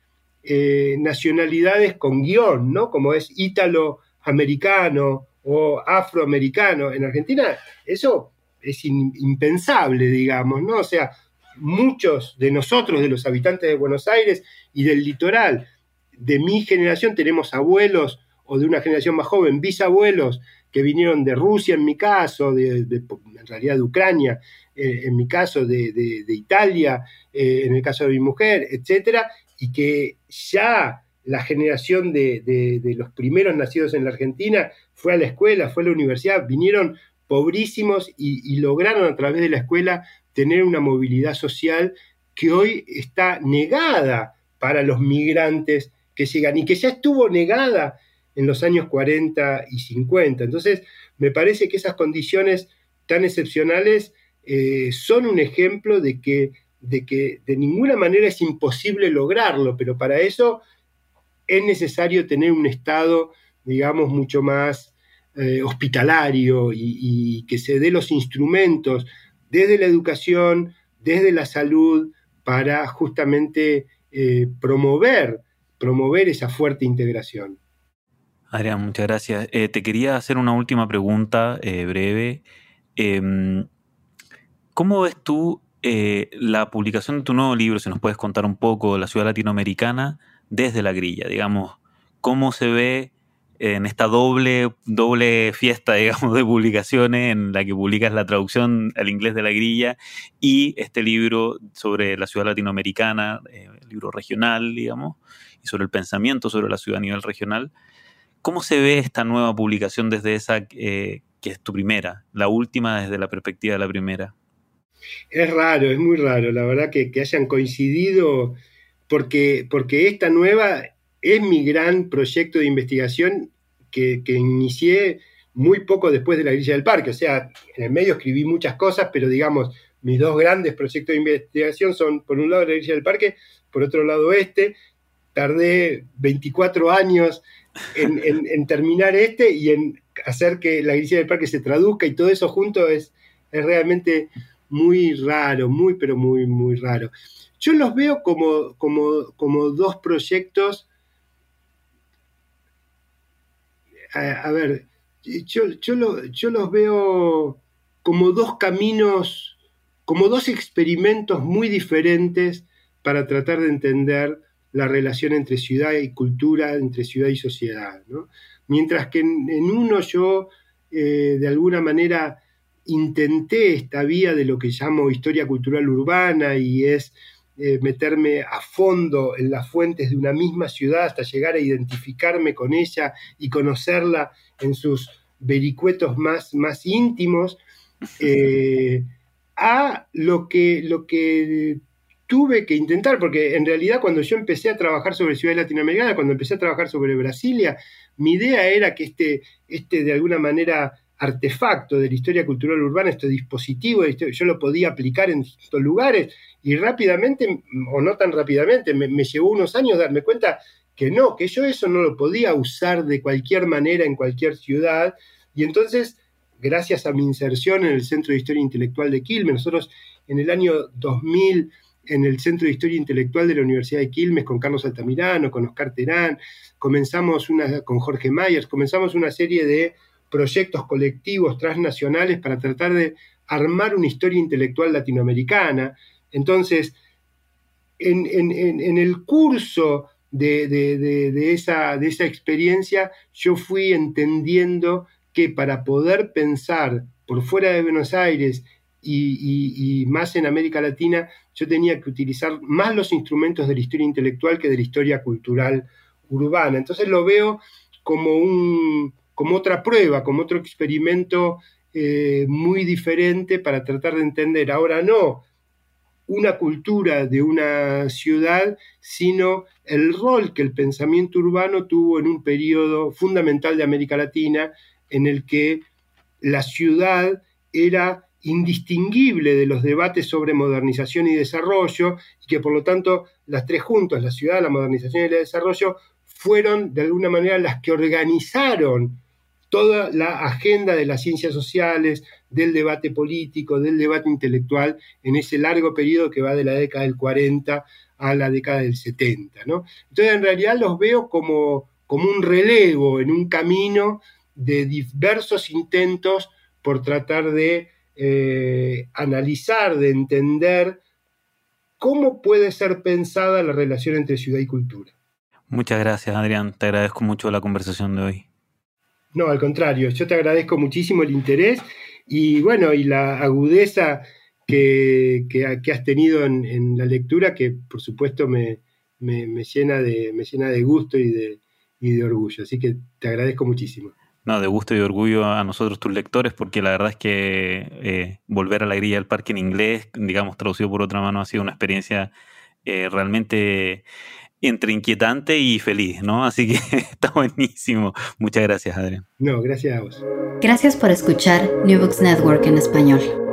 eh, nacionalidades con guion, ¿no? Como es ítalo-americano o afroamericano. En Argentina eso es impensable, digamos, ¿no? O sea, muchos de nosotros, de los habitantes de Buenos Aires y del litoral, de mi generación, tenemos abuelos o de una generación más joven, bisabuelos que vinieron de Rusia en mi caso, de, en realidad de Ucrania, eh, en mi caso de, Italia, eh, en el caso de mi mujer, etcétera, y que ya la generación de, los primeros nacidos en la Argentina fue a la escuela, fue a la universidad, vinieron pobrísimos y, lograron a través de la escuela tener una movilidad social que hoy está negada para los migrantes que llegan y que ya estuvo negada en los años 40 y 50. Entonces, me parece que esas condiciones tan excepcionales eh, son un ejemplo de que, de que de ninguna manera es imposible lograrlo, pero para eso es necesario tener un Estado, digamos, mucho más eh, hospitalario y, que se dé los instrumentos desde la educación, desde la salud, para justamente eh, promover, promover esa fuerte integración. Adrián, muchas gracias. Eh, te quería hacer una última pregunta breve. Em, ¿Cómo ves tú la publicación de tu nuevo libro, si nos puedes contar un poco, La ciudad latinoamericana, desde la grilla? Digamos, ¿cómo se ve en esta doble, doble fiesta, digamos, de publicaciones en la que publicas la traducción al inglés de la grilla y este libro sobre la ciudad latinoamericana, el libro regional, digamos, y sobre el pensamiento sobre la ciudad a nivel regional? ¿Cómo se ve esta nueva publicación desde esa eh, que es tu primera, la última desde la perspectiva de la primera? Es raro, es muy raro, la verdad que, hayan coincidido, porque, porque esta nueva es mi gran proyecto de investigación que, inicié muy poco después de la grilla del parque. O sea, en el medio escribí muchas cosas, pero digamos, mis dos grandes proyectos de investigación son, por un lado, la grilla del parque, por otro lado, este. Tardé 24 años en, terminar este y en hacer que la grilla del parque se traduzca y todo eso junto es, es realmente muy raro, muy, pero muy, muy raro. Yo los veo como, como, como dos proyectos. A, ver, yo, yo, los veo como dos caminos, como dos experimentos muy diferentes para tratar de entender la relación entre ciudad y cultura, entre ciudad y sociedad. Mientras que en, uno yo, eh, de alguna manera, intenté esta vía de lo que llamo historia cultural urbana y es eh, meterme a fondo en las fuentes de una misma ciudad hasta llegar a identificarme con ella y conocerla en sus vericuetos más, más íntimos, eh, a lo que, lo que tuve que intentar, porque en realidad cuando yo empecé a trabajar sobre ciudades latinoamericanas, cuando empecé a trabajar sobre Brasilia, mi idea era que este, este de alguna manera artefacto de la historia cultural urbana, este dispositivo, yo lo podía aplicar en distintos lugares y rápidamente, o no tan rápidamente, me, me, llevó unos años darme cuenta que no, que yo eso no lo podía usar de cualquier manera en cualquier ciudad. Y entonces, gracias a mi inserción en el Centro de Historia Intelectual de Quilmes, nosotros en el año 2000 en el Centro de Historia Intelectual de la Universidad de Quilmes con Carlos Altamirano, con Oscar Terán, comenzamos una, con Jorge Myers, comenzamos una serie de proyectos colectivos transnacionales para tratar de armar una historia intelectual latinoamericana. Entonces, en, el curso de, esa, experiencia, yo fui entendiendo que para poder pensar por fuera de Buenos Aires y, más en América Latina, yo tenía que utilizar más los instrumentos de la historia intelectual que de la historia cultural urbana. Entonces lo veo como, un, como otra prueba, como otro experimento eh, muy diferente para tratar de entender, ahora no una cultura de una ciudad, sino el rol que el pensamiento urbano tuvo en un periodo fundamental de América Latina en el que la ciudad era indistinguible de los debates sobre modernización y desarrollo, y que por lo tanto las tres juntas, la ciudad, la modernización y el desarrollo, fueron de alguna manera las que organizaron toda la agenda de las ciencias sociales, del debate político, del debate intelectual, en ese largo periodo que va de la década del 40 a la década del 70. ¿no? Entonces, en realidad los veo como, como un relevo en un camino de diversos intentos por tratar de eh, analizar, de entender cómo puede ser pensada la relación entre ciudad y cultura. Muchas gracias, Adrián. Te agradezco mucho la conversación de hoy. No, al contrario, yo te agradezco muchísimo el interés y bueno, y la agudeza que, has tenido en, la lectura, que por supuesto me, llena, de, me llena de gusto y de, y de orgullo. Así que te agradezco muchísimo. No, de gusto y orgullo a nosotros tus lectores, porque la verdad es que eh, volver a la grilla del parque en inglés, digamos, traducido por otra mano, ha sido una experiencia eh, realmente entre inquietante y feliz, ¿no? Así que está buenísimo. Muchas gracias, Adrián. No, gracias a vos. Gracias por escuchar New Books Network en español.